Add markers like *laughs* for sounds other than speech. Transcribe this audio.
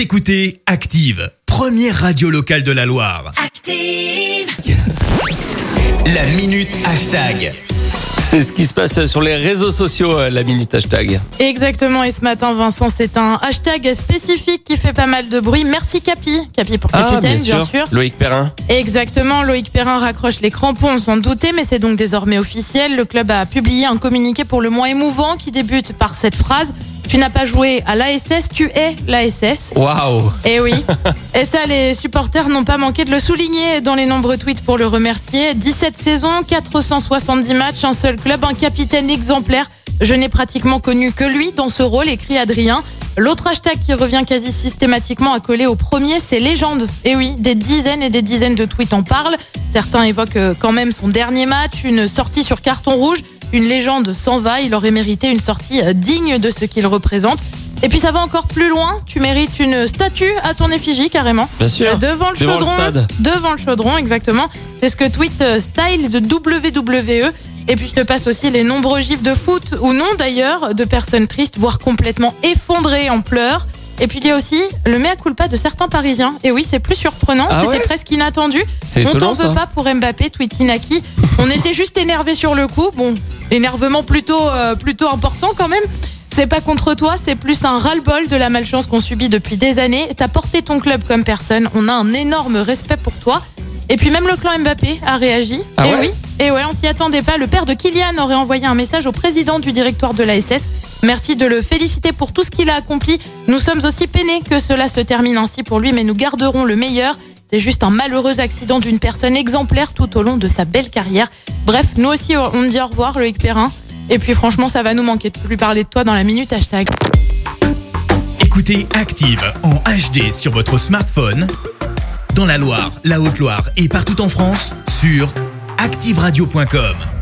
Vous écoutez Active, première radio locale de la Loire. Active. La minute hashtag. C'est ce qui se passe sur les réseaux sociaux, euh, la minute hashtag. Exactement, et ce matin, Vincent, c'est un hashtag spécifique qui fait pas mal de bruit. Merci Capi, Capi pour capitaine, bien, sûr. Loïc Perrin. Exactement, Loïc Perrin raccroche les crampons, on s'en doutait, mais c'est donc désormais officiel. Le club a publié un communiqué pour le moins émouvant qui débute par cette phrase. Tu n'as pas joué à l'ASS, tu es l'ASS. Waouh Eh oui. *laughs* Et ça, les supporters n'ont pas manqué de le souligner dans les nombreux tweets pour le remercier. 17 saisons, 470 matchs, un seul club, un capitaine exemplaire. Je n'ai pratiquement connu que lui dans ce rôle, écrit Adrien. L'autre hashtag qui revient quasi systématiquement à coller au premier, c'est légende. Et oui, des dizaines et des dizaines de tweets en parlent. Certains évoquent euh, quand même son dernier match, une sortie sur carton rouge. Une légende s'en va, il aurait mérité une sortie euh, digne de ce qu'il représente. Et puis ça va encore plus loin, tu mérites une statue à ton effigie carrément. Bien sûr. Devant le Devant le chaudron. stade. devant le chaudron, exactement. C'est ce que tweet euh, Styles WWE. Et puis je te passe aussi les nombreux gifs de foot, ou non d'ailleurs, de personnes tristes, voire complètement effondrées en pleurs. Et puis il y a aussi le mea culpa de certains Parisiens. Et oui, c'est plus surprenant, Ah c'était ouais presque inattendu. On t'en veut pas pour Mbappé, tweet Inaki. On était juste énervé sur le coup. Bon, énervement plutôt, euh, plutôt important quand même. C'est pas contre toi, c'est plus un ras-le-bol de la malchance qu'on subit depuis des années. T'as porté ton club comme personne. On a un énorme respect pour toi. Et puis même le clan Mbappé a réagi. Ah et ouais oui, et ouais, on s'y attendait pas. Le père de Kylian aurait envoyé un message au président du directoire de l'ASS. Merci de le féliciter pour tout ce qu'il a accompli. Nous sommes aussi peinés que cela se termine ainsi pour lui, mais nous garderons le meilleur. C'est juste un malheureux accident d'une personne exemplaire tout au long de sa belle carrière. Bref, nous aussi, on dit au revoir, Loïc Perrin. Et puis franchement, ça va nous manquer de plus parler de toi dans la minute hashtag. Écoutez Active en HD sur votre smartphone, dans la Loire, la Haute-Loire et partout en France, sur activeradio.com.